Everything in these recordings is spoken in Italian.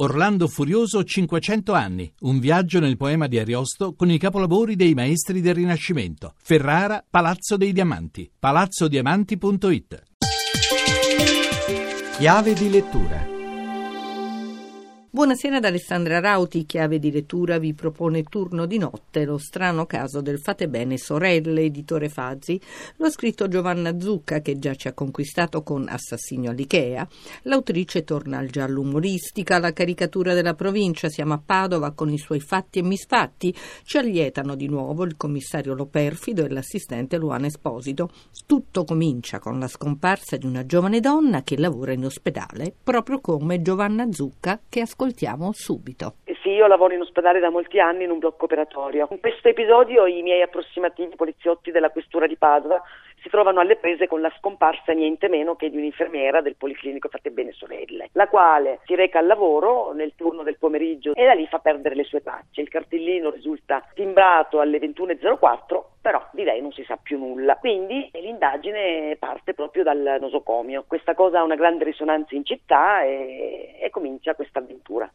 Orlando Furioso 500 anni, un viaggio nel poema di Ariosto con i capolavori dei maestri del Rinascimento. Ferrara, Palazzo dei Diamanti, palazzodiamanti.it. Chiave di lettura Buonasera da Alessandra Rauti, chiave di lettura vi propone Turno di notte, lo strano caso del Fate bene sorelle, editore Fazzi. Lo scritto Giovanna Zucca che già ci ha conquistato con Assassino all'Ikea. L'autrice torna al giallo umoristica, la caricatura della provincia, siamo a Padova con i suoi fatti e misfatti. Ci allietano di nuovo il commissario Loperfido e l'assistente Luana Esposito. Tutto comincia con la scomparsa di una giovane donna che lavora in ospedale, proprio come Giovanna Zucca che ascolta ascoltiamo subito. Sì, io lavoro in ospedale da molti anni in un blocco operatorio. In questo episodio i miei approssimativi poliziotti della questura di Padova si trovano alle prese con la scomparsa niente meno che di un'infermiera del Policlinico Fate Bene Sorelle, la quale si reca al lavoro nel turno del pomeriggio e da lì fa perdere le sue tracce. Il cartellino risulta timbrato alle 21.04, però di lei non si sa più nulla. Quindi l'indagine parte proprio dal nosocomio. Questa cosa ha una grande risonanza in città e, e comincia questa avventura.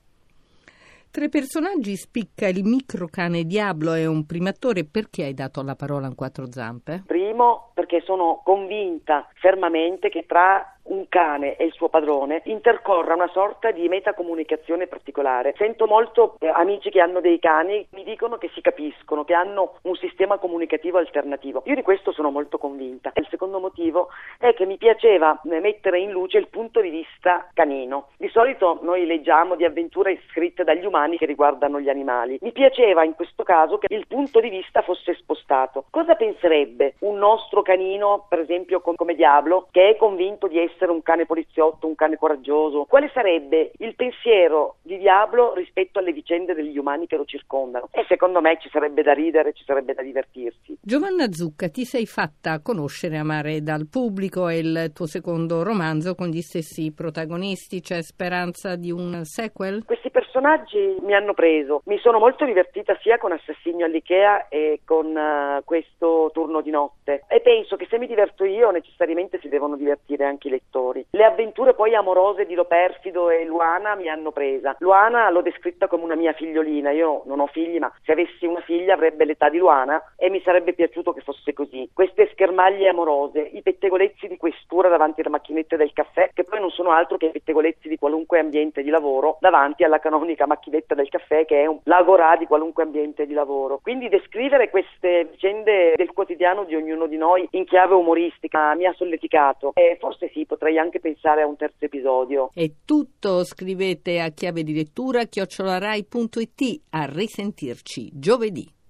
Tra i personaggi spicca il microcane Diablo e un primatore. Perché hai dato la parola in quattro zampe? Primo, perché sono convinta fermamente che tra un cane e il suo padrone intercorra una sorta di metacomunicazione particolare. Sento molto eh, amici che hanno dei cani, mi dicono che si capiscono, che hanno un sistema comunicativo alternativo. Io di questo sono molto convinta. Il secondo motivo è che mi piaceva eh, mettere in luce il punto di vista canino. Di solito noi leggiamo di avventure scritte dagli umani che riguardano gli animali. Mi piaceva in questo caso che il punto di vista fosse spostato. Cosa penserebbe un nostro canino, per esempio come Diablo, che è convinto di essere essere un cane poliziotto, un cane coraggioso? Quale sarebbe il pensiero di Diablo rispetto alle vicende degli umani che lo circondano? E secondo me ci sarebbe da ridere, ci sarebbe da divertirsi. Giovanna Zucca, ti sei fatta conoscere e amare dal pubblico, è il tuo secondo romanzo con gli stessi protagonisti, c'è speranza di un sequel? Questi personaggi mi hanno preso, mi sono molto divertita sia con Assassino all'Ikea e con uh, questo turno di notte e penso che se mi diverto io necessariamente si devono divertire anche i lettori. Le avventure poi amorose di Loperfido e Luana mi hanno presa. Luana l'ho descritta come una mia figliolina, io non ho figli, ma se avessi una figlia avrebbe l'età di Luana e mi sarebbe piaciuto che fosse così. Queste schermaglie amorose, i pettegolezzi di questura davanti alle macchinette del caffè, che poi non sono altro che pettegolezzi di qualunque ambiente di lavoro davanti alla canonica macchinetta del caffè che è un l'agorà di qualunque ambiente di lavoro. Quindi descrivere queste vicende del quotidiano di ognuno di noi in chiave umoristica mi ha solleticato e forse sì, potrei anche pensare a un terzo episodio. È tutto, scrivete a chiave di lettura chiocciolarai.it. A risentirci giovedì.